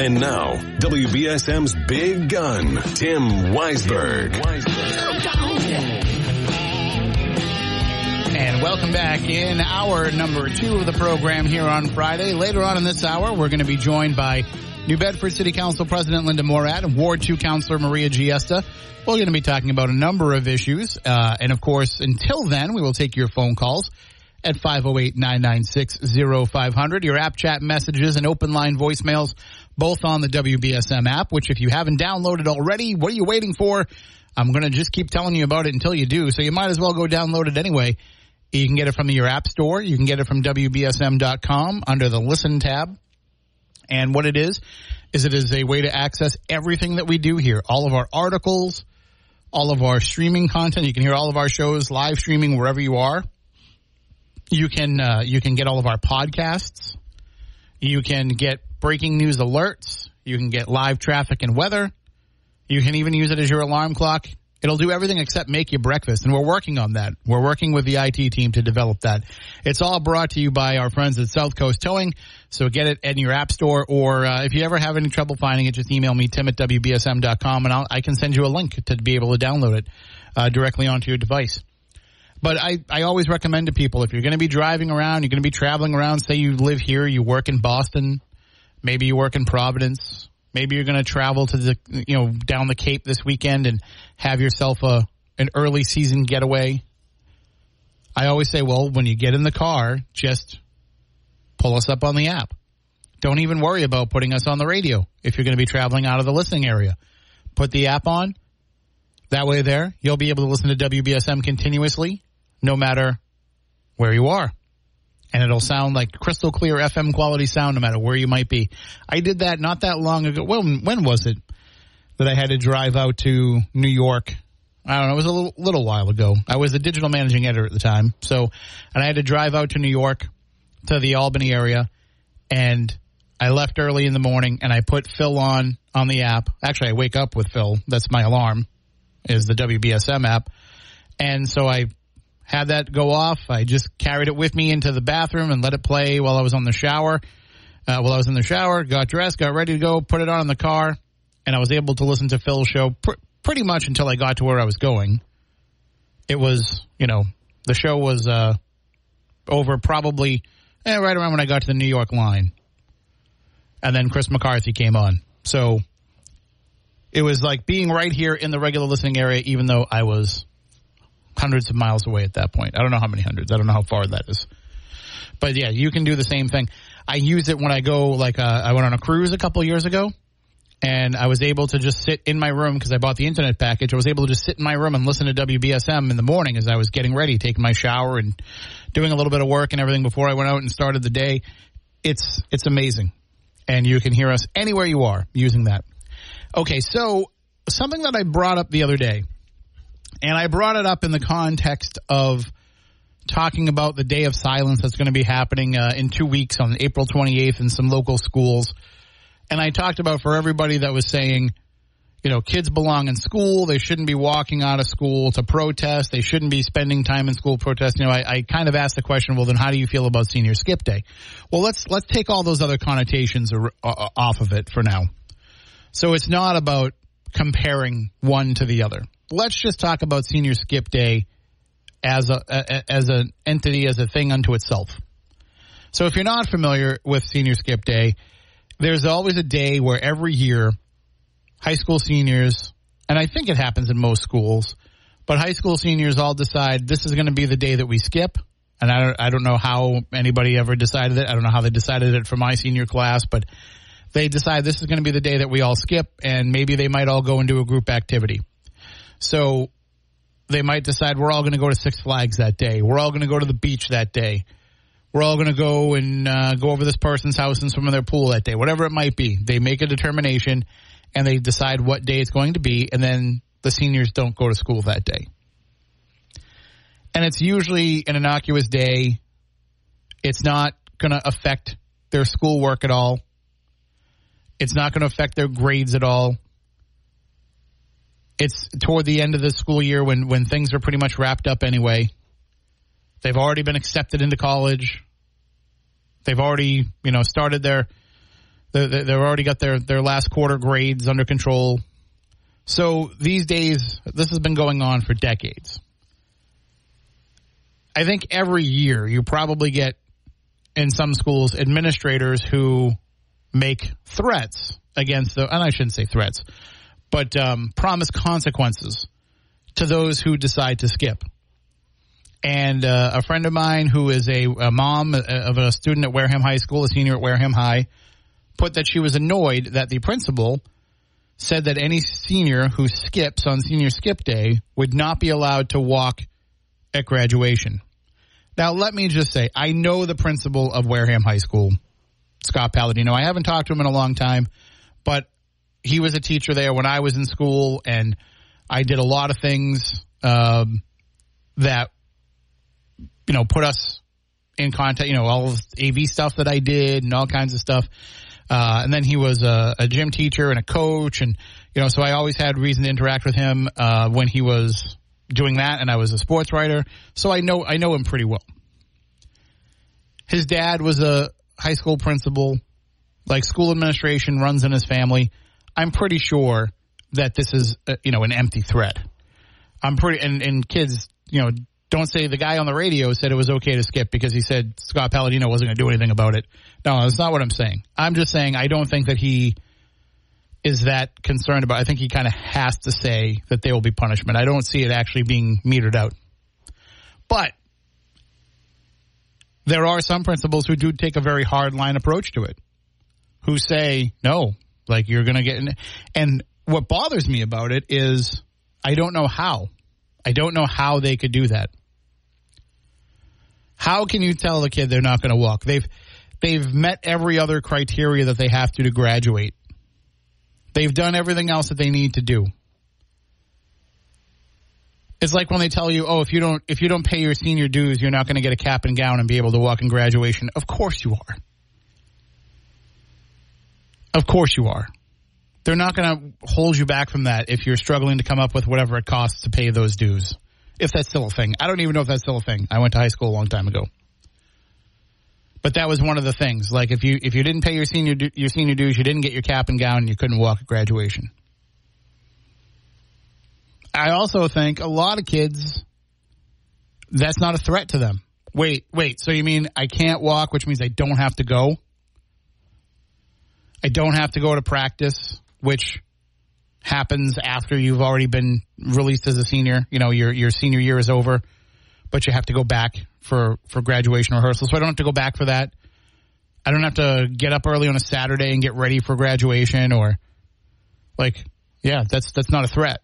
And now, WBSM's big gun, Tim Weisberg. And welcome back in hour number two of the program here on Friday. Later on in this hour, we're going to be joined by New Bedford City Council President Linda Morad and Ward 2 Councilor Maria Giesta. We're going to be talking about a number of issues. Uh, and of course, until then, we will take your phone calls at 508-996-0500. Your app chat messages and open line voicemails, both on the WBSM app, which if you haven't downloaded already, what are you waiting for? I'm going to just keep telling you about it until you do. So you might as well go download it anyway. You can get it from your app store. You can get it from WBSM.com under the listen tab. And what it is, is it is a way to access everything that we do here. All of our articles, all of our streaming content. You can hear all of our shows live streaming wherever you are. You can, uh, you can get all of our podcasts. You can get breaking news alerts. You can get live traffic and weather. You can even use it as your alarm clock. It'll do everything except make you breakfast, and we're working on that. We're working with the IT team to develop that. It's all brought to you by our friends at South Coast Towing. So get it in your app store, or uh, if you ever have any trouble finding it, just email me tim at wbsm.com, and I'll, I can send you a link to be able to download it uh, directly onto your device. But I, I always recommend to people if you're going to be driving around, you're going to be traveling around. Say you live here, you work in Boston, maybe you work in Providence, maybe you're going to travel to the you know down the Cape this weekend and have yourself a an early season getaway. I always say, well, when you get in the car, just pull us up on the app. Don't even worry about putting us on the radio if you're going to be traveling out of the listening area. Put the app on. That way there, you'll be able to listen to WBSM continuously, no matter where you are. And it'll sound like crystal clear FM quality sound no matter where you might be. I did that not that long ago. When, when was it that I had to drive out to New York? I don't know. It was a little, little while ago. I was the digital managing editor at the time. So, and I had to drive out to New York to the Albany area and I left early in the morning and I put Phil on on the app. Actually, I wake up with Phil. That's my alarm is the WBSM app. And so I had that go off. I just carried it with me into the bathroom and let it play while I was on the shower. Uh, while I was in the shower, got dressed, got ready to go, put it on in the car, and I was able to listen to Phil's show pr- pretty much until I got to where I was going. It was, you know, the show was uh, over probably eh, right around when I got to the New York line. And then Chris McCarthy came on. So it was like being right here in the regular listening area, even though I was hundreds of miles away at that point. I don't know how many hundreds. I don't know how far that is. But yeah, you can do the same thing. I use it when I go, like, uh, I went on a cruise a couple years ago and I was able to just sit in my room because I bought the internet package. I was able to just sit in my room and listen to WBSM in the morning as I was getting ready, taking my shower and doing a little bit of work and everything before I went out and started the day. It's, it's amazing. And you can hear us anywhere you are using that. Okay, so something that I brought up the other day, and I brought it up in the context of talking about the day of silence that's going to be happening uh, in two weeks on April 28th in some local schools. And I talked about for everybody that was saying, you know, kids belong in school. They shouldn't be walking out of school to protest. They shouldn't be spending time in school protesting. You know, I, I kind of asked the question, well, then how do you feel about senior skip day? Well, let's, let's take all those other connotations uh, off of it for now. So it's not about comparing one to the other. Let's just talk about senior skip day as a, a as an entity as a thing unto itself. So if you're not familiar with senior skip day, there's always a day where every year high school seniors, and I think it happens in most schools, but high school seniors all decide this is going to be the day that we skip. And I don't, I don't know how anybody ever decided it. I don't know how they decided it for my senior class, but they decide this is going to be the day that we all skip, and maybe they might all go into a group activity. So they might decide we're all going to go to Six Flags that day. We're all going to go to the beach that day. We're all going to go and uh, go over this person's house and swim in their pool that day. Whatever it might be, they make a determination and they decide what day it's going to be, and then the seniors don't go to school that day. And it's usually an innocuous day. It's not going to affect their schoolwork at all. It's not going to affect their grades at all. It's toward the end of the school year when, when things are pretty much wrapped up anyway. They've already been accepted into college. They've already, you know, started their, they've already got their, their last quarter grades under control. So these days, this has been going on for decades. I think every year you probably get in some schools administrators who make threats against the, and I shouldn't say threats, but um, promise consequences to those who decide to skip. And uh, a friend of mine who is a, a mom of a student at Wareham High School, a senior at Wareham High, put that she was annoyed that the principal said that any senior who skips on senior skip day would not be allowed to walk at graduation. Now, let me just say, I know the principal of Wareham High School, Scott Palladino. I haven't talked to him in a long time, but he was a teacher there when I was in school, and I did a lot of things um, that you know put us in contact. You know, all of AV stuff that I did and all kinds of stuff. Uh, and then he was a, a, gym teacher and a coach, and you know, so I always had reason to interact with him uh, when he was doing that, and I was a sports writer, so I know I know him pretty well. His dad was a high school principal, like school administration runs in his family. I'm pretty sure that this is uh, you know an empty threat. I'm pretty and, and kids you know don't say the guy on the radio said it was okay to skip because he said Scott Palladino wasn't going to do anything about it. No, that's not what I'm saying. I'm just saying I don't think that he is that concerned about. I think he kind of has to say that there will be punishment. I don't see it actually being metered out. But there are some principals who do take a very hard line approach to it, who say no, like you're going to get. In. And what bothers me about it is I don't know how. I don't know how they could do that. How can you tell the kid they're not going to walk? They've they've met every other criteria that they have to to graduate. They've done everything else that they need to do. It's like when they tell you, "Oh, if you don't if you don't pay your senior dues, you're not going to get a cap and gown and be able to walk in graduation." Of course you are. Of course you are. They're not going to hold you back from that if you're struggling to come up with whatever it costs to pay those dues if that's still a thing. I don't even know if that's still a thing. I went to high school a long time ago. But that was one of the things. Like if you if you didn't pay your senior your senior dues, you didn't get your cap and gown, and you couldn't walk at graduation. I also think a lot of kids that's not a threat to them. Wait, wait. So you mean I can't walk, which means I don't have to go? I don't have to go to practice, which happens after you've already been released as a senior. You know, your your senior year is over, but you have to go back for for graduation rehearsal. So I don't have to go back for that. I don't have to get up early on a Saturday and get ready for graduation or like yeah, that's that's not a threat.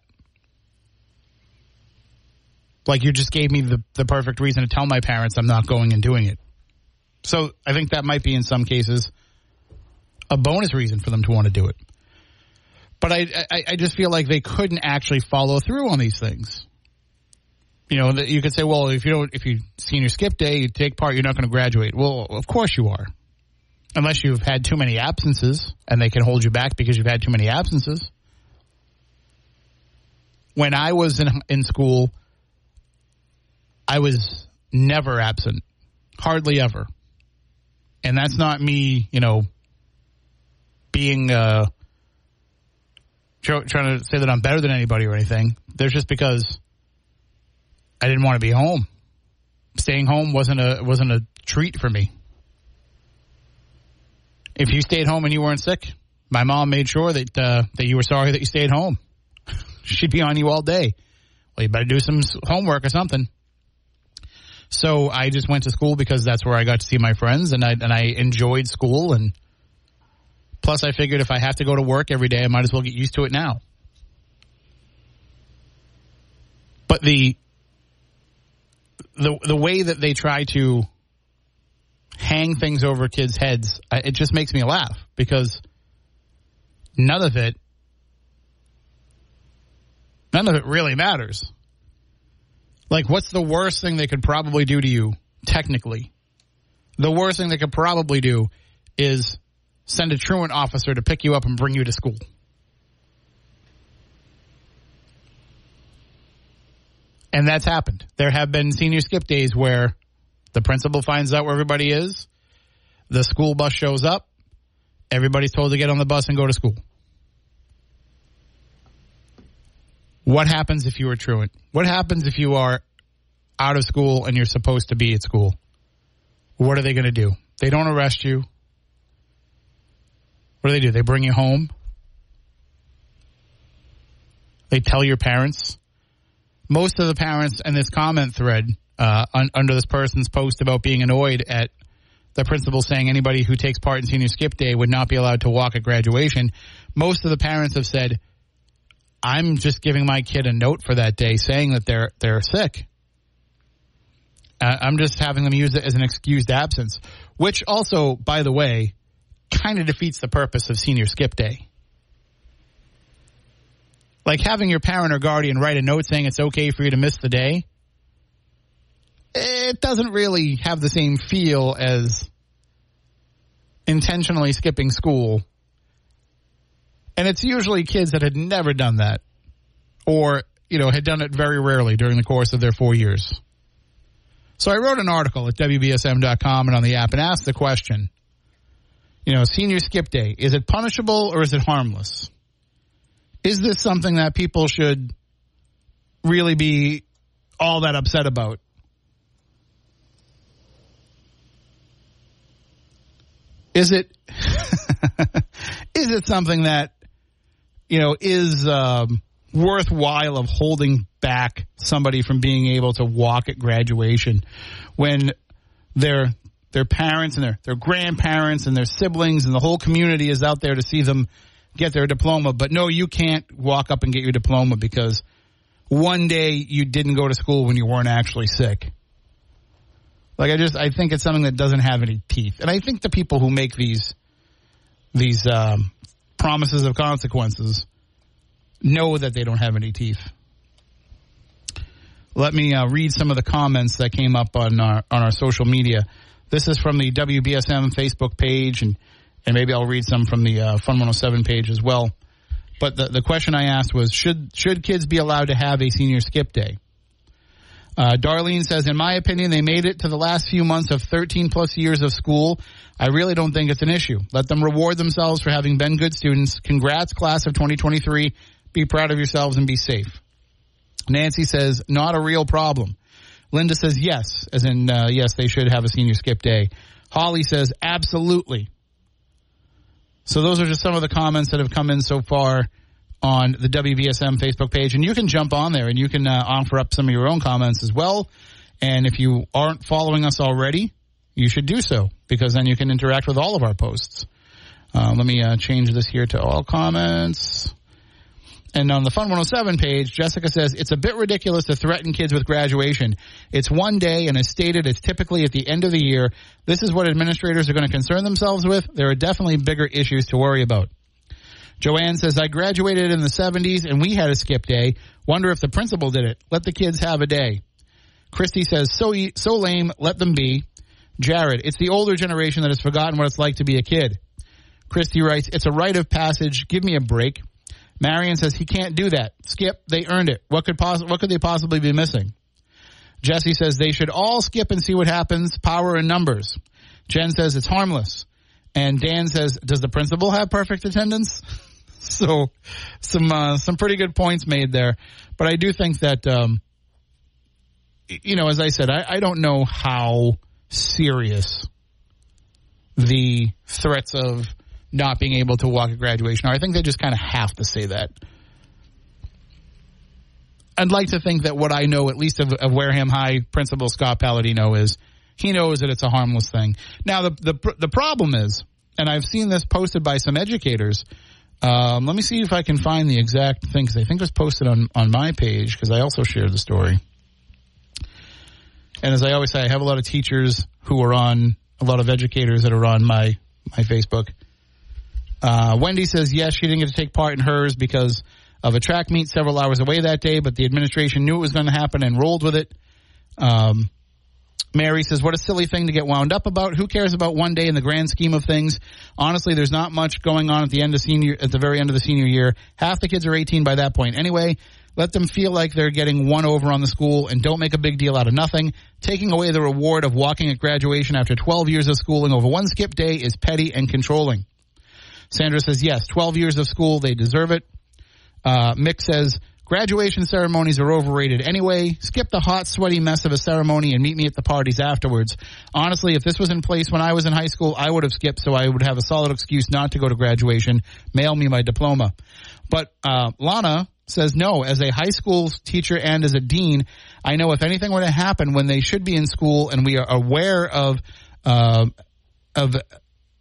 Like you just gave me the the perfect reason to tell my parents I'm not going and doing it. So I think that might be in some cases a bonus reason for them to want to do it. But I, I, I just feel like they couldn't actually follow through on these things. You know, you could say, well, if you don't, if you senior skip day, you take part, you're not going to graduate. Well, of course you are, unless you've had too many absences, and they can hold you back because you've had too many absences. When I was in in school, I was never absent, hardly ever, and that's not me, you know, being. Uh, trying to say that I'm better than anybody or anything. There's just because I didn't want to be home. Staying home wasn't a wasn't a treat for me. If you stayed home and you weren't sick, my mom made sure that uh, that you were sorry that you stayed home. She'd be on you all day. Well, you better do some homework or something. So I just went to school because that's where I got to see my friends, and I and I enjoyed school. And plus, I figured if I have to go to work every day, I might as well get used to it now. But the the the way that they try to hang things over kids' heads, it just makes me laugh because none of it none of it really matters. Like, what's the worst thing they could probably do to you, technically? The worst thing they could probably do is send a truant officer to pick you up and bring you to school. And that's happened. There have been senior skip days where the principal finds out where everybody is, the school bus shows up, everybody's told to get on the bus and go to school. What happens if you are truant? What happens if you are out of school and you're supposed to be at school? What are they going to do? They don't arrest you. What do they do? They bring you home. They tell your parents. Most of the parents in this comment thread uh, un- under this person's post about being annoyed at the principal saying anybody who takes part in senior skip day would not be allowed to walk at graduation. Most of the parents have said, I'm just giving my kid a note for that day saying that they're they're sick. Uh, I'm just having them use it as an excused absence, which also, by the way, kind of defeats the purpose of senior skip day. Like having your parent or guardian write a note saying it's okay for you to miss the day, it doesn't really have the same feel as intentionally skipping school and it's usually kids that had never done that or, you know, had done it very rarely during the course of their four years. So I wrote an article at WBSM.com and on the app and asked the question, you know, senior skip day, is it punishable or is it harmless? Is this something that people should really be all that upset about? Is it is it something that you know, is um, worthwhile of holding back somebody from being able to walk at graduation when their their parents and their their grandparents and their siblings and the whole community is out there to see them get their diploma. But no, you can't walk up and get your diploma because one day you didn't go to school when you weren't actually sick. Like I just I think it's something that doesn't have any teeth, and I think the people who make these these um, promises of consequences know that they don't have any teeth. Let me uh, read some of the comments that came up on our on our social media. This is from the WBSM Facebook page, and and maybe I'll read some from the uh, Fun 107 page as well. But the the question I asked was should should kids be allowed to have a senior skip day? Uh, Darlene says, in my opinion, they made it to the last few months of 13 plus years of school. I really don't think it's an issue. Let them reward themselves for having been good students. Congrats, class of 2023. Be proud of yourselves and be safe. Nancy says, not a real problem. Linda says, yes, as in, uh, yes, they should have a senior skip day. Holly says, absolutely. So those are just some of the comments that have come in so far on the WBSM Facebook page, and you can jump on there and you can uh, offer up some of your own comments as well. And if you aren't following us already, you should do so because then you can interact with all of our posts. Uh, let me uh, change this here to all comments. And on the Fun 107 page, Jessica says it's a bit ridiculous to threaten kids with graduation. It's one day, and as stated, it's typically at the end of the year. This is what administrators are going to concern themselves with. There are definitely bigger issues to worry about. Joanne says, I graduated in the 70s and we had a skip day. Wonder if the principal did it. Let the kids have a day. Christy says, so, so lame, let them be. Jared, it's the older generation that has forgotten what it's like to be a kid. Christy writes, it's a rite of passage. Give me a break. Marion says, he can't do that. Skip, they earned it. What could what could they possibly be missing? Jesse says they should all skip and see what happens. Power in numbers. Jen says it's harmless. And Dan says, does the principal have perfect attendance? so some uh, some pretty good points made there. But I do think that um, you know, as I said, I, I don't know how serious the threats of not being able to walk at graduation, or I think they just kind of have to say that. I'd like to think that what I know, at least of, of Wareham High Principal Scott Palladino, is he knows that it's a harmless thing. Now, the the the problem is, and I've seen this posted by some educators. Um, let me see if I can find the exact thing because I think it was posted on on my page because I also shared the story. And as I always say, I have a lot of teachers who are on, a lot of educators that are on my my Facebook. Uh, Wendy says yes, she didn't get to take part in hers because of a track meet several hours away that day, but the administration knew it was going to happen and rolled with it. Um, Mary says, "What a silly thing to get wound up about. Who cares about one day in the grand scheme of things? Honestly, there's not much going on at the end of senior at the very end of the senior year. Half the kids are 18 by that point anyway. Let them feel like they're getting one over on the school and don't make a big deal out of nothing. Taking away the reward of walking at graduation after 12 years of schooling over one skip day is petty and controlling." Sandra says, "Yes, 12 years of school, they deserve it." Uh, Mick says, graduation ceremonies are overrated anyway. Skip the hot, sweaty mess of a ceremony and meet me at the parties afterwards. Honestly, if this was in place when I was in high school, I would have skipped so I would have a solid excuse not to go to graduation. Mail me my diploma. But uh, Lana says, no, as a high school teacher and as a dean, I know if anything were to happen when they should be in school and we are aware of, uh, of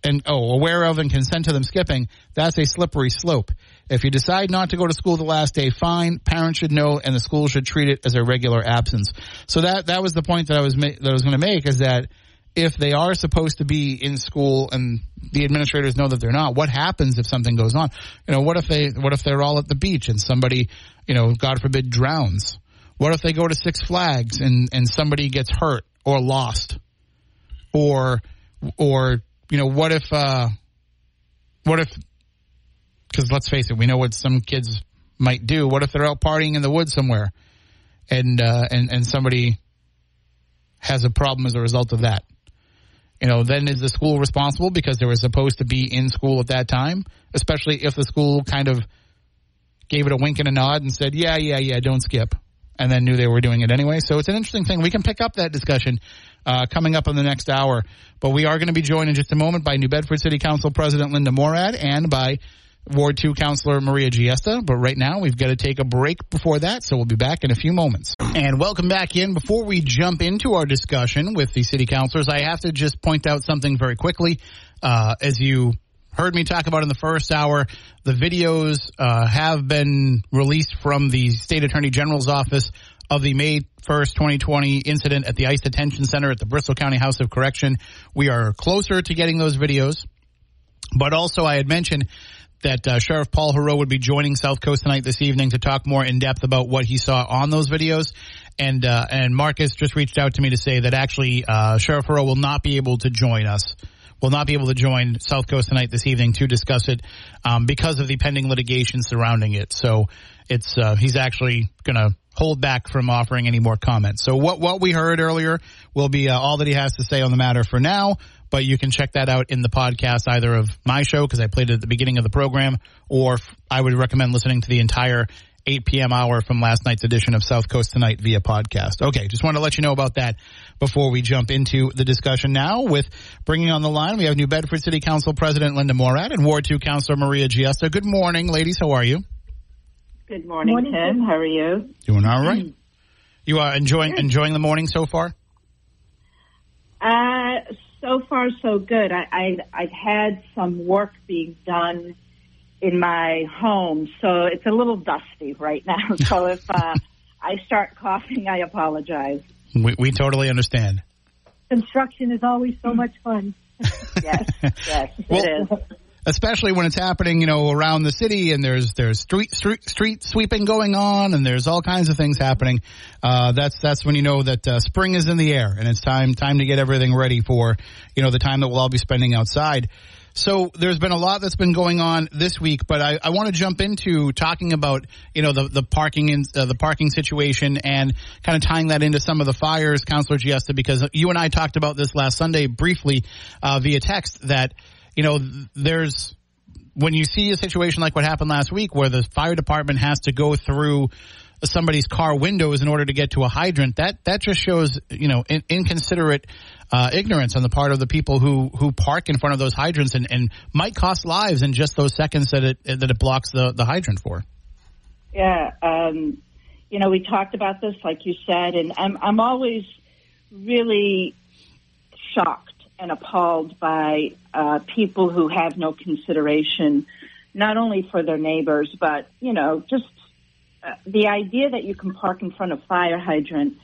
and oh, aware of and consent to them skipping, that's a slippery slope. If you decide not to go to school the last day, fine. Parents should know, and the school should treat it as a regular absence. So that that was the point that I was ma- that I was going to make is that if they are supposed to be in school and the administrators know that they're not, what happens if something goes on? You know, what if they what if they're all at the beach and somebody, you know, God forbid, drowns? What if they go to Six Flags and and somebody gets hurt or lost, or or you know, what if, uh, what if, because let's face it, we know what some kids might do. What if they're out partying in the woods somewhere, and uh, and and somebody has a problem as a result of that? You know, then is the school responsible because they were supposed to be in school at that time? Especially if the school kind of gave it a wink and a nod and said, "Yeah, yeah, yeah, don't skip," and then knew they were doing it anyway. So it's an interesting thing. We can pick up that discussion uh, coming up in the next hour. But we are going to be joined in just a moment by New Bedford City Council President Linda Morad and by Ward 2 Councilor Maria Giesta. But right now, we've got to take a break before that, so we'll be back in a few moments. And welcome back in. Before we jump into our discussion with the city councilors, I have to just point out something very quickly. Uh, as you heard me talk about in the first hour, the videos uh, have been released from the state attorney general's office of the May 1st, 2020 incident at the ICE Detention Center at the Bristol County House of Correction. We are closer to getting those videos, but also I had mentioned that uh, Sheriff Paul Heroux would be joining South Coast tonight this evening to talk more in depth about what he saw on those videos. And uh, and Marcus just reached out to me to say that actually uh, Sheriff Heroux will not be able to join us will not be able to join South Coast tonight this evening to discuss it um, because of the pending litigation surrounding it. So it's uh, he's actually going to hold back from offering any more comments. So what what we heard earlier will be uh, all that he has to say on the matter for now. But you can check that out in the podcast either of my show because I played it at the beginning of the program, or I would recommend listening to the entire 8 p.m. hour from last night's edition of South Coast Tonight via podcast. Okay, just want to let you know about that before we jump into the discussion now with bringing on the line. We have New Bedford City Council President Linda Morad and Ward 2 Councilor Maria Giesta. Good morning, ladies. How are you? Good morning, morning Tim. How are you? Doing all right. You are enjoying good. enjoying the morning so far? Uh, so far so good. I, I I've had some work being done in my home, so it's a little dusty right now. So if uh, I start coughing, I apologize. We we totally understand. Construction is always so much fun. yes, yes, well, it is especially when it's happening, you know, around the city and there's there's street street street sweeping going on and there's all kinds of things happening. Uh, that's that's when you know that uh, spring is in the air and it's time time to get everything ready for you know the time that we'll all be spending outside. So there's been a lot that's been going on this week, but I, I want to jump into talking about you know the the parking in, uh, the parking situation and kind of tying that into some of the fires, Councilor Giesta, because you and I talked about this last Sunday briefly uh, via text that you know, there's when you see a situation like what happened last week where the fire department has to go through somebody's car windows in order to get to a hydrant. That that just shows you know in, inconsiderate uh, ignorance on the part of the people who who park in front of those hydrants and, and might cost lives in just those seconds that it that it blocks the the hydrant for. Yeah, um, you know, we talked about this, like you said, and I'm I'm always really shocked and appalled by uh, people who have no consideration, not only for their neighbors, but you know, just uh, the idea that you can park in front of fire hydrant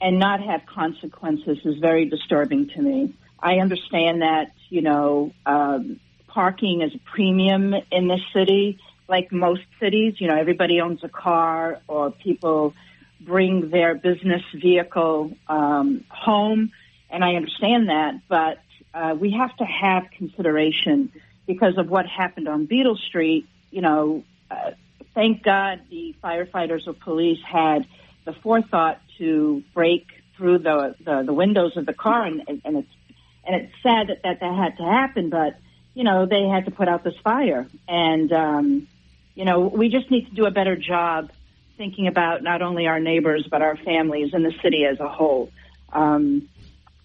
and not have consequences is very disturbing to me. I understand that you know um, parking is a premium in this city, like most cities. You know, everybody owns a car, or people bring their business vehicle um, home and I understand that, but uh, we have to have consideration because of what happened on Beetle Street. You know, uh, thank God the firefighters or police had the forethought to break through the the, the windows of the car, and, and it's and it's sad that, that that had to happen, but you know they had to put out this fire, and um, you know we just need to do a better job thinking about not only our neighbors but our families and the city as a whole. Um,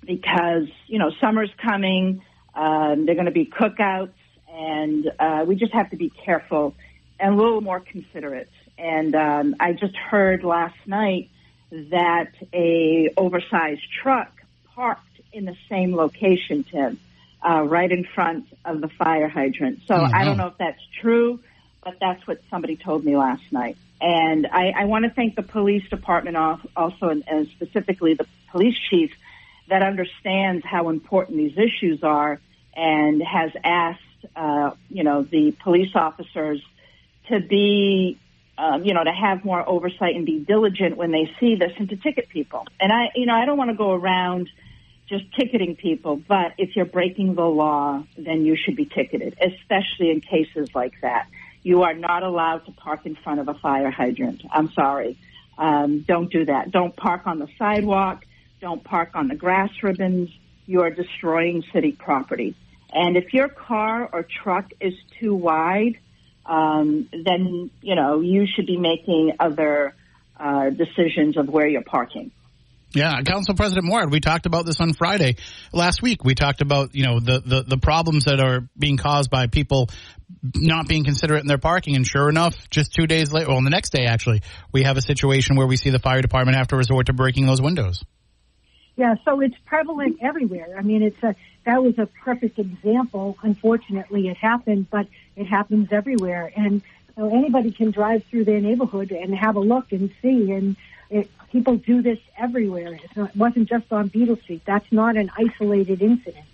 because you know summer's coming. Um, they're going to be cookouts, and uh, we just have to be careful and a little more considerate. And um, I just heard last night that a oversized truck parked in the same location, Tim, uh, right in front of the fire hydrant. So mm-hmm. I don't know if that's true, but that's what somebody told me last night. And I, I want to thank the police department also, and, and specifically the police chief that understands how important these issues are and has asked, uh, you know, the police officers to be, um, you know, to have more oversight and be diligent when they see this and to ticket people. And I, you know, I don't want to go around just ticketing people, but if you're breaking the law, then you should be ticketed, especially in cases like that. You are not allowed to park in front of a fire hydrant. I'm sorry. Um, don't do that. Don't park on the sidewalk. Don't park on the grass ribbons. You are destroying city property. And if your car or truck is too wide, um, then you know you should be making other uh, decisions of where you're parking. Yeah, Council President Morad, we talked about this on Friday last week. We talked about you know the, the the problems that are being caused by people not being considerate in their parking. And sure enough, just two days later, well, on the next day actually, we have a situation where we see the fire department have to resort to breaking those windows. Yeah, so it's prevalent everywhere. I mean, it's a that was a perfect example. Unfortunately, it happened, but it happens everywhere, and know, anybody can drive through their neighborhood and have a look and see. And it, people do this everywhere. Not, it wasn't just on Beadle Street. That's not an isolated incident.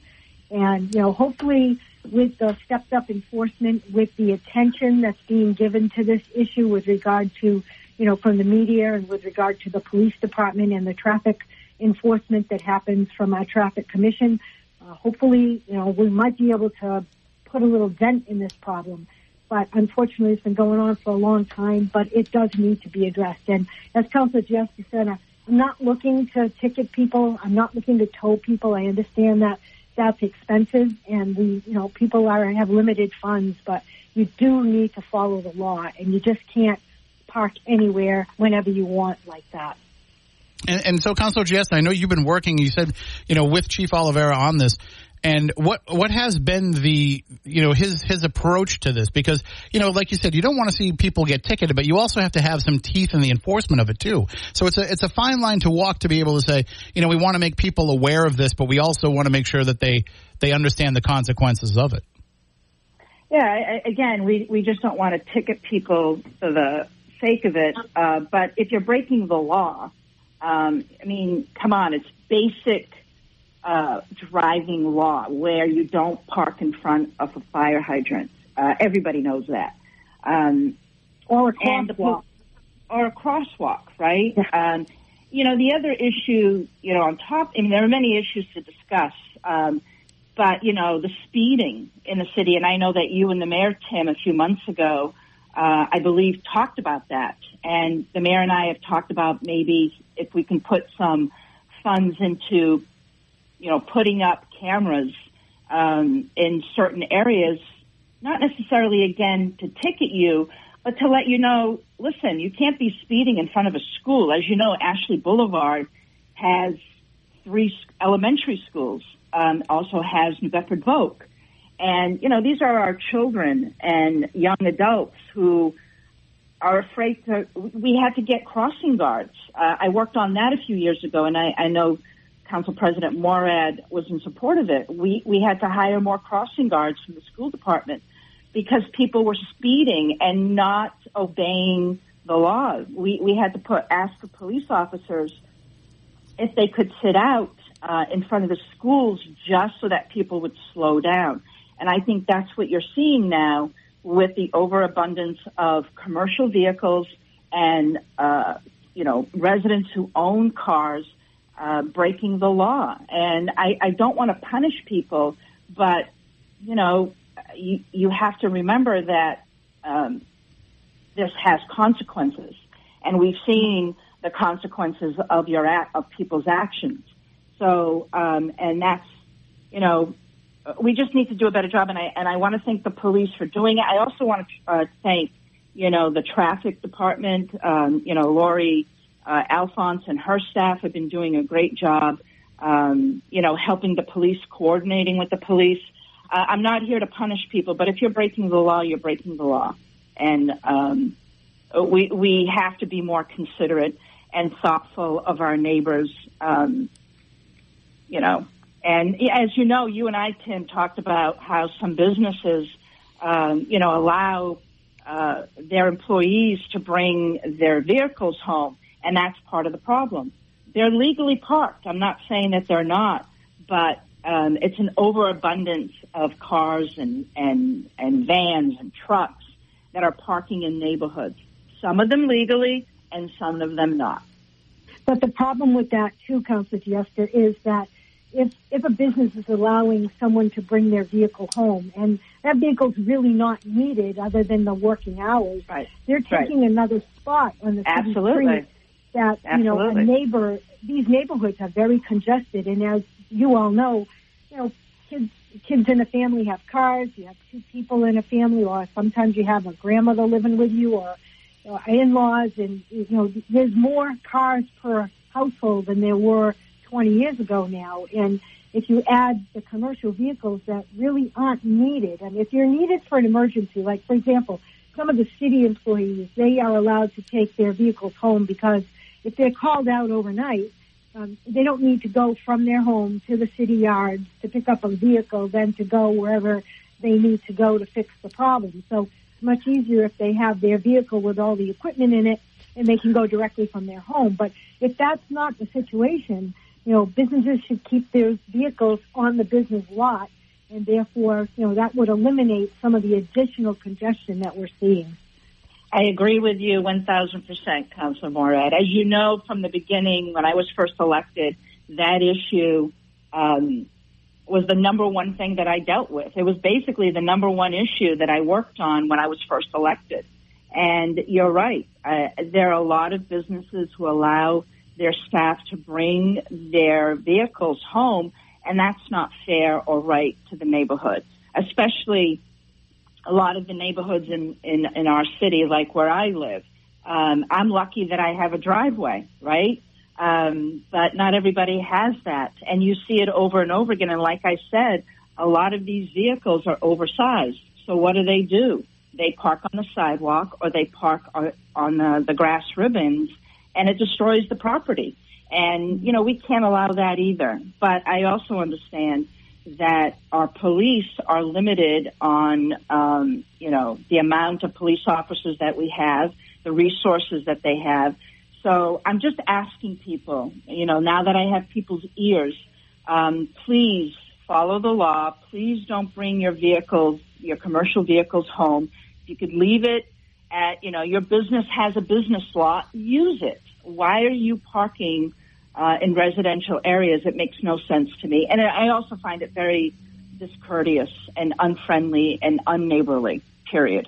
And you know, hopefully, with the stepped up enforcement, with the attention that's being given to this issue with regard to you know from the media and with regard to the police department and the traffic enforcement that happens from our traffic commission. Uh, hopefully, you know, we might be able to put a little dent in this problem. But unfortunately, it's been going on for a long time, but it does need to be addressed. And as Councilor Giesta said, I'm not looking to ticket people. I'm not looking to tow people. I understand that that's expensive and we, you know, people are, have limited funds, but you do need to follow the law and you just can't park anywhere whenever you want like that. And, and so, Councilor Giesta, I know you've been working. You said, you know, with Chief Oliveira on this. And what what has been the you know his his approach to this? Because you know, like you said, you don't want to see people get ticketed, but you also have to have some teeth in the enforcement of it too. So it's a it's a fine line to walk to be able to say, you know, we want to make people aware of this, but we also want to make sure that they they understand the consequences of it. Yeah, I, again, we we just don't want to ticket people for the sake of it. Uh, but if you're breaking the law, um, I mean, come on, it's basic uh, driving law where you don't park in front of a fire hydrant. Uh, everybody knows that. Um, or a crosswalk. Or a crosswalk, right? Um, you know, the other issue, you know, on top, I mean, there are many issues to discuss. Um, but, you know, the speeding in the city, and I know that you and the mayor, Tim, a few months ago, uh, I believe, talked about that. And the mayor and I have talked about maybe if we can put some funds into, you know, putting up cameras um, in certain areas, not necessarily again to ticket you, but to let you know, listen, you can't be speeding in front of a school. As you know, Ashley Boulevard has three elementary schools, um, also has New Bedford Voc. And, you know, these are our children and young adults who are afraid to, we had to get crossing guards. Uh, I worked on that a few years ago, and I, I know Council President Morad was in support of it. We, we had to hire more crossing guards from the school department because people were speeding and not obeying the law. We, we had to put, ask the police officers if they could sit out uh, in front of the schools just so that people would slow down. And I think that's what you're seeing now with the overabundance of commercial vehicles and, uh, you know, residents who own cars uh, breaking the law. And I, I don't want to punish people, but, you know, you, you have to remember that um, this has consequences. And we've seen the consequences of your of people's actions. So, um, and that's, you know, we just need to do a better job. And I and I want to thank the police for doing it. I also want to uh, thank, you know, the traffic department. Um, you know, Lori uh, Alphonse and her staff have been doing a great job. Um, you know, helping the police, coordinating with the police. Uh, I'm not here to punish people, but if you're breaking the law, you're breaking the law, and um, we we have to be more considerate and thoughtful of our neighbors. Um, you know, and as you know, you and I, Tim, talked about how some businesses, um, you know, allow uh, their employees to bring their vehicles home, and that's part of the problem. They're legally parked. I'm not saying that they're not, but um, it's an overabundance of cars and, and, and vans and trucks that are parking in neighborhoods. Some of them legally and some of them not. But the problem with that too, Councilor Giesta, is that if if a business is allowing someone to bring their vehicle home and that vehicle's really not needed other than the working hours, right. they're taking right. another spot on the city Absolutely. street that Absolutely. you know a neighbor these neighborhoods are very congested and as you all know, you know, kids kids in a family have cars, you have two people in a family or sometimes you have a grandmother living with you or, or in-laws and you know there's more cars per household than there were 20 years ago now. And if you add the commercial vehicles that really aren't needed, and if you're needed for an emergency, like for example, some of the city employees, they are allowed to take their vehicles home because if they're called out overnight, um, they don't need to go from their home to the city yards to pick up a vehicle, then to go wherever they need to go to fix the problem. So it's much easier if they have their vehicle with all the equipment in it and they can go directly from their home. But if that's not the situation, you know, businesses should keep their vehicles on the business lot, and therefore, you know, that would eliminate some of the additional congestion that we're seeing. I agree with you 1,000%, Councilor Morad. As you know from the beginning, when I was first elected, that issue um, was the number one thing that I dealt with. It was basically the number one issue that I worked on when I was first elected. And you're right. Uh, there are a lot of businesses who allow their staff to bring their vehicles home, and that's not fair or right to the neighborhood, especially a lot of the neighborhoods in, in, in our city, like where I live. Um, I'm lucky that I have a driveway, right? Um, but not everybody has that. And you see it over and over again. And like I said, a lot of these vehicles are oversized. So what do they do? They park on the sidewalk or they park on the, the grass ribbons and it destroys the property. And, you know, we can't allow that either. But I also understand that our police are limited on, um, you know, the amount of police officers that we have, the resources that they have. So I'm just asking people, you know, now that I have people's ears, um, please follow the law. Please don't bring your vehicles, your commercial vehicles home. You could leave it at, you know, your business has a business lot, use it. Why are you parking uh, in residential areas? It makes no sense to me. And I also find it very discourteous and unfriendly and unneighborly, period.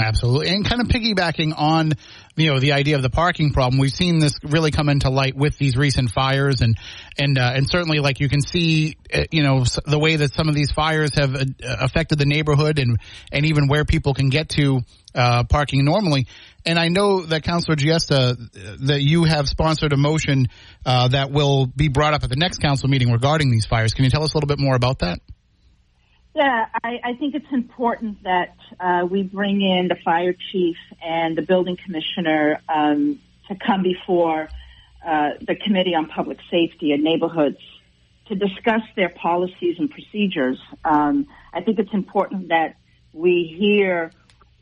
Absolutely. And kind of piggybacking on, you know, the idea of the parking problem, we've seen this really come into light with these recent fires and, and, uh, and certainly like you can see, uh, you know, the way that some of these fires have uh, affected the neighborhood and, and even where people can get to, uh, parking normally. And I know that Councillor Giesta, that you have sponsored a motion, uh, that will be brought up at the next council meeting regarding these fires. Can you tell us a little bit more about that? Yeah, I, I think it's important that uh, we bring in the fire chief and the building commissioner um, to come before uh, the Committee on Public Safety and Neighborhoods to discuss their policies and procedures. Um, I think it's important that we hear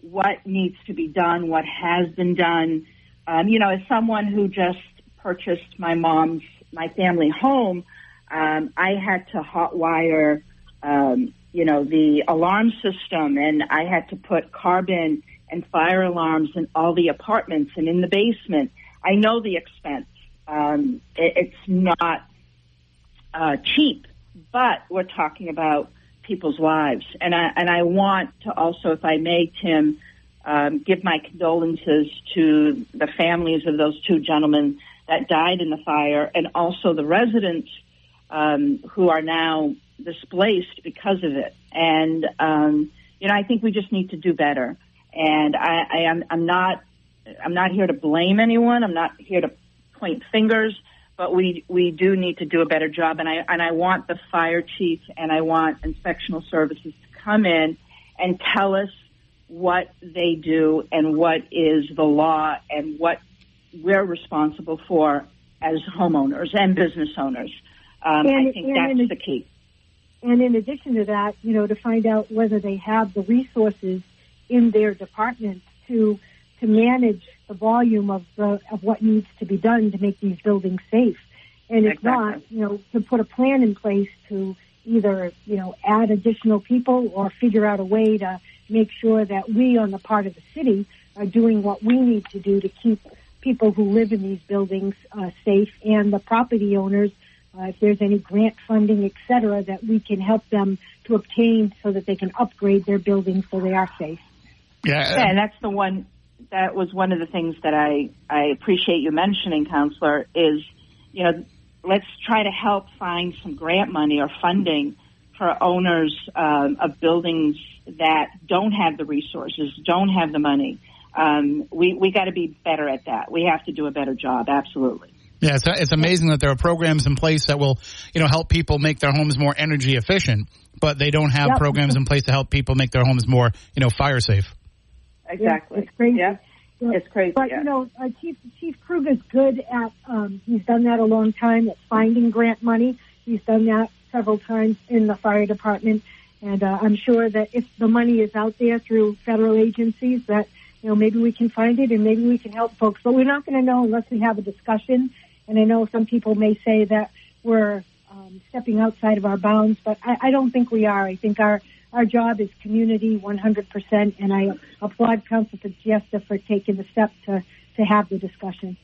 what needs to be done, what has been done. Um, you know, as someone who just purchased my mom's, my family home, um, I had to hotwire um, you know, the alarm system and I had to put carbon and fire alarms in all the apartments and in the basement. I know the expense. Um, it, it's not uh, cheap, but we're talking about people's lives. And I, and I want to also, if I may, Tim, um, give my condolences to the families of those two gentlemen that died in the fire and also the residents um, who are now displaced because of it. And, um, you know, I think we just need to do better. And I, I am, I'm not, I'm not here to blame anyone. I'm not here to point fingers, but we, we do need to do a better job. And I, and I want the fire chief and I want inspectional services to come in and tell us what they do and what is the law and what we're responsible for as homeowners and business owners. Um, and, I think that's the key. And in addition to that, you know, to find out whether they have the resources in their departments to to manage the volume of the, of what needs to be done to make these buildings safe. And if exactly. not, you know, to put a plan in place to either, you know, add additional people or figure out a way to make sure that we on the part of the city are doing what we need to do to keep people who live in these buildings uh, safe and the property owners uh, if there's any grant funding, et cetera, that we can help them to obtain so that they can upgrade their buildings so they are safe. Yeah, yeah and that's the one. That was one of the things that I I appreciate you mentioning, councilor. Is you know let's try to help find some grant money or funding for owners um, of buildings that don't have the resources, don't have the money. Um, we we got to be better at that. We have to do a better job. Absolutely. Yeah, it's, it's amazing that there are programs in place that will, you know, help people make their homes more energy efficient, but they don't have yep. programs in place to help people make their homes more, you know, fire safe. Exactly. it's crazy. Yeah. It's crazy. But yeah. you know, uh, Chief Chief Krug is good at. Um, he's done that a long time at finding grant money. He's done that several times in the fire department, and uh, I'm sure that if the money is out there through federal agencies, that you know maybe we can find it and maybe we can help folks. But we're not going to know unless we have a discussion and I know some people may say that we're um, stepping outside of our bounds, but I, I don't think we are. I think our our job is community 100%, and I applaud Councilor Giesta for taking the step to, to have the discussion.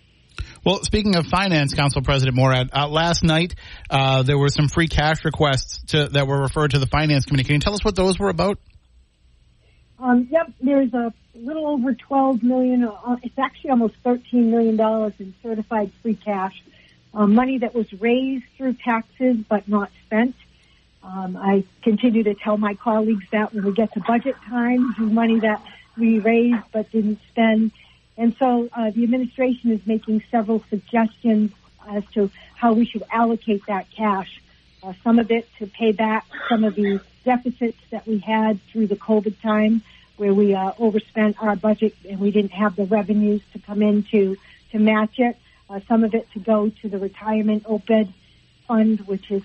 Well, speaking of finance, Council President Morad, uh, last night uh, there were some free cash requests to, that were referred to the Finance Committee. Can you tell us what those were about? Um, yep, there's a little over 12 million. Uh, it's actually almost 13 million dollars in certified free cash, uh, money that was raised through taxes but not spent. Um, I continue to tell my colleagues that when we get to budget time, money that we raised but didn't spend. And so uh, the administration is making several suggestions as to how we should allocate that cash. Uh, some of it to pay back some of the deficits that we had through the COVID time where we uh, overspent our budget and we didn't have the revenues to come in to, to match it. Uh, some of it to go to the retirement OPEB fund, which is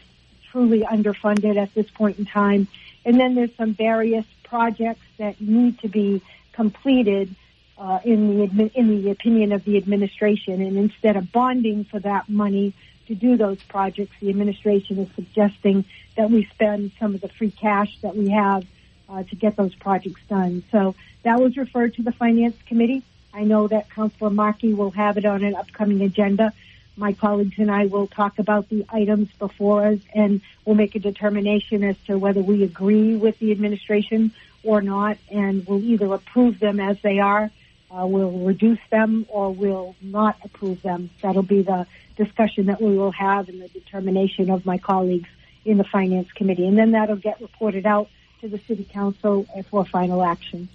truly underfunded at this point in time. And then there's some various projects that need to be completed uh, in the in the opinion of the administration. And instead of bonding for that money to do those projects, the administration is suggesting that we spend some of the free cash that we have uh, to get those projects done. So that was referred to the Finance Committee. I know that Councilor Markey will have it on an upcoming agenda. My colleagues and I will talk about the items before us and we'll make a determination as to whether we agree with the administration or not, and we'll either approve them as they are, uh, we'll reduce them, or we'll not approve them. That'll be the discussion that we will have and the determination of my colleagues in the Finance Committee. And then that'll get reported out to the City Council for final action.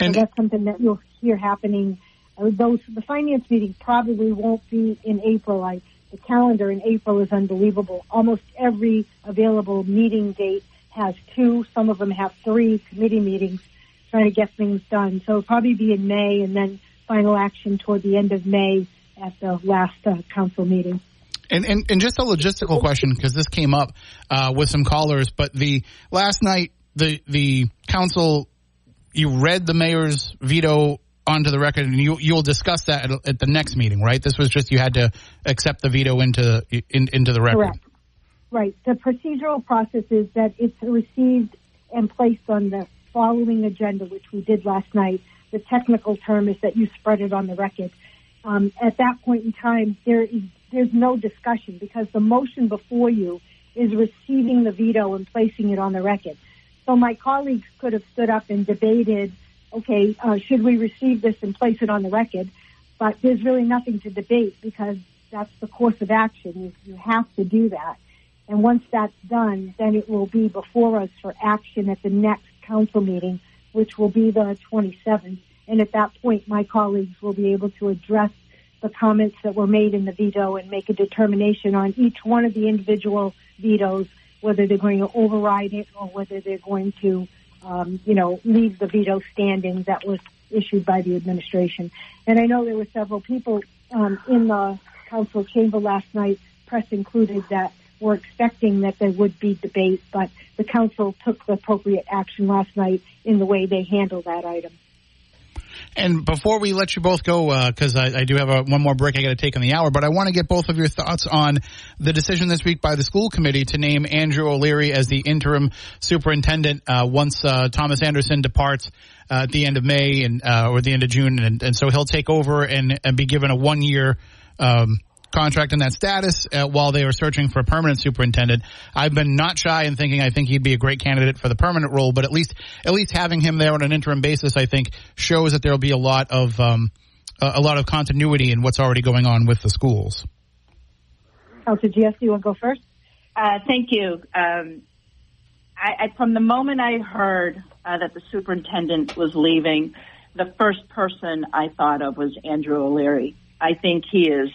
And so that's something that you'll hear happening. Uh, those the finance meeting probably won't be in April. I, the calendar in April is unbelievable. Almost every available meeting date has two. Some of them have three committee meetings trying to get things done. So it'll probably be in May, and then final action toward the end of May at the last uh, council meeting. And, and, and just a logistical question because this came up uh, with some callers. But the last night the the council you read the mayor's veto onto the record, and you you'll discuss that at, at, the next meeting, right? This was just you had to accept the veto into in, into the record. Correct. Right. The procedural process is that it's received and placed on the following agenda, which we did last night. The technical term is that you spread it on the record. Um, at that point in time, there is there's no discussion because the motion before you is receiving the veto and placing it on the record. So my colleagues could have stood up and debated, okay, uh, should we receive this and place it on the record? But there's really nothing to debate because that's the course of action. You, you have to do that. And once that's done, then it will be before us for action at the next council meeting, which will be the 27th. And at that point, my colleagues will be able to address the comments that were made in the veto and make a determination on each one of the individual vetoes whether they're going to override it or whether they're going to, um, you know, leave the veto standing that was issued by the administration. And I know there were several people um, in the council chamber last night, press included, that were expecting that there would be debate, but the council took the appropriate action last night in the way they handled that item. And before we let you both go, because uh, I, I, do have a, one more break I got to take in the hour, but I want to get both of your thoughts on the decision this week by the school committee to name Andrew O'Leary as the interim superintendent uh, once uh, Thomas Anderson departs uh, at the end of May and uh, or the end of June, and, and, so he'll take over and, and be given a one year. Um, contract in that status uh, while they were searching for a permanent superintendent. I've been not shy in thinking I think he'd be a great candidate for the permanent role, but at least at least having him there on an interim basis, I think shows that there'll be a lot of um, a, lot of continuity in what's already going on with the schools. Councilor Giesta, you want to go first? Uh, thank you. Um, I, I, from the moment I heard uh, that the superintendent was leaving, the first person I thought of was Andrew O'Leary. I think he is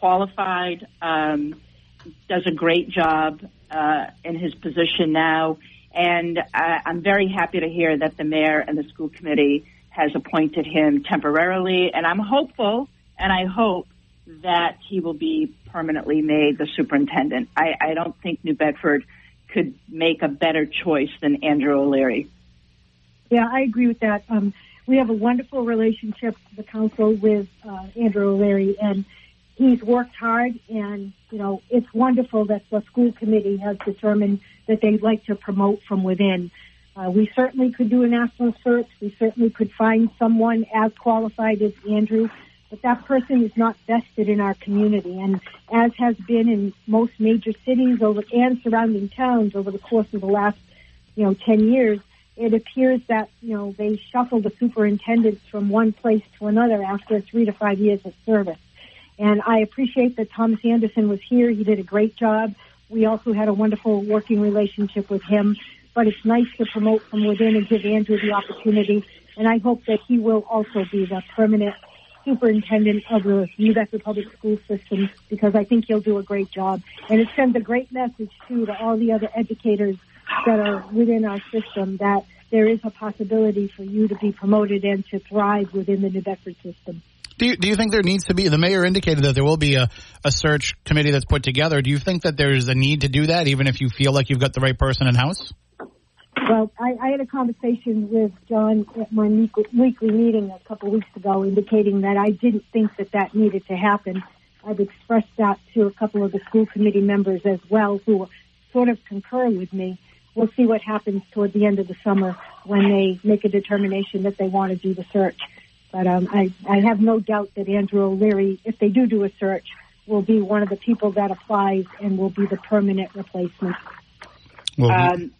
qualified, um, does a great job uh, in his position now, and uh, I'm very happy to hear that the mayor and the school committee has appointed him temporarily, and I'm hopeful, and I hope that he will be permanently made the superintendent. I, I don't think New Bedford could make a better choice than Andrew O'Leary. Yeah, I agree with that. Um, we have a wonderful relationship, the council, with uh, Andrew O'Leary, and he's worked hard and, you know, it's wonderful that the school committee has determined that they'd like to promote from within. Uh, we certainly could do a national search. We certainly could find someone as qualified as Andrew, but that person is not vested in our community. And as has been in most major cities over and surrounding towns over the course of the last, you know, 10 years, it appears that, you know, they shuffle the superintendents from one place to another after three to five years of service. And I appreciate that Thomas Anderson was here. He did a great job. We also had a wonderful working relationship with him. But it's nice to promote from within and give Andrew the opportunity. And I hope that he will also be the permanent superintendent of the New Bedford Public School System because I think he'll do a great job. And it sends a great message too to all the other educators that are within our system that there is a possibility for you to be promoted and to thrive within the New Bedford system. Do you, do you think there needs to be, the mayor indicated that there will be a, a search committee that's put together. Do you think that there's a need to do that, even if you feel like you've got the right person in house? Well, I, I had a conversation with John at my weekly meeting a couple weeks ago, indicating that I didn't think that that needed to happen. I've expressed that to a couple of the school committee members as well, who sort of concur with me. We'll see what happens toward the end of the summer when they make a determination that they want to do the search. But um, I, I have no doubt that Andrew O'Leary, if they do do a search, will be one of the people that applies and will be the permanent replacement. Well, um,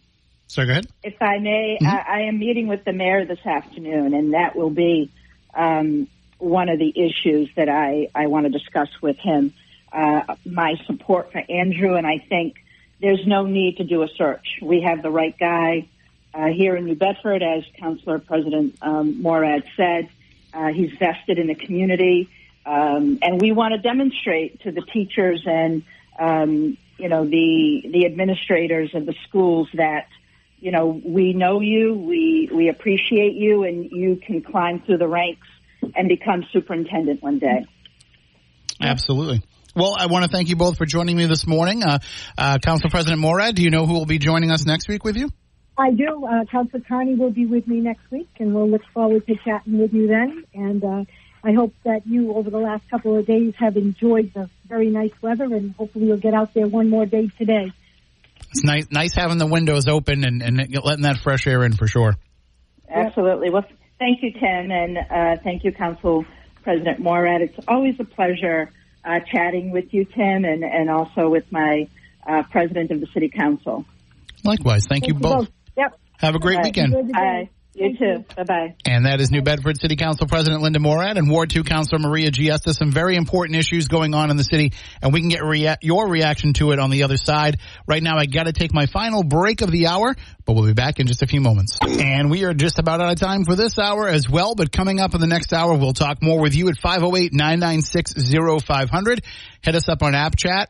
Sorry, go ahead. If I may, mm-hmm. I, I, am meeting with the mayor this afternoon, and that will be um, one of the issues that I, I want to discuss with him. Uh, my support for Andrew, and I think there's no need to do a search. We have the right guy uh, here in New Bedford, as Councilor President um, Morad said. Uh, he's vested in the community, um, and we want to demonstrate to the teachers and um, you know the the administrators of the schools that you know we know you, we we appreciate you, and you can climb through the ranks and become superintendent one day. Absolutely. Well, I want to thank you both for joining me this morning. Uh, uh, Council President Morad, do you know who will be joining us next week with you? I do. Uh, Councilor Carney will be with me next week, and we'll look forward to chatting with you then. And uh, I hope that you, over the last couple of days, have enjoyed the very nice weather, and hopefully you'll get out there one more day today. It's nice, nice having the windows open and, and letting that fresh air in for sure. Absolutely. Well, thank you, Tim, and uh, thank you, Council President Morad. It's always a pleasure uh, chatting with you, Tim, and, and also with my uh, president of the City Council. Likewise. Thank, thank you both. both. Yep. Have a great Bye. weekend. Bye. You too. Bye bye. And that is New Bedford City Council President Linda Morad and Ward 2 Councilor Maria Giesta. Some very important issues going on in the city, and we can get rea- your reaction to it on the other side. Right now, I got to take my final break of the hour, but we'll be back in just a few moments. And we are just about out of time for this hour as well, but coming up in the next hour, we'll talk more with you at 508 996 0500. Hit us up on App Chat.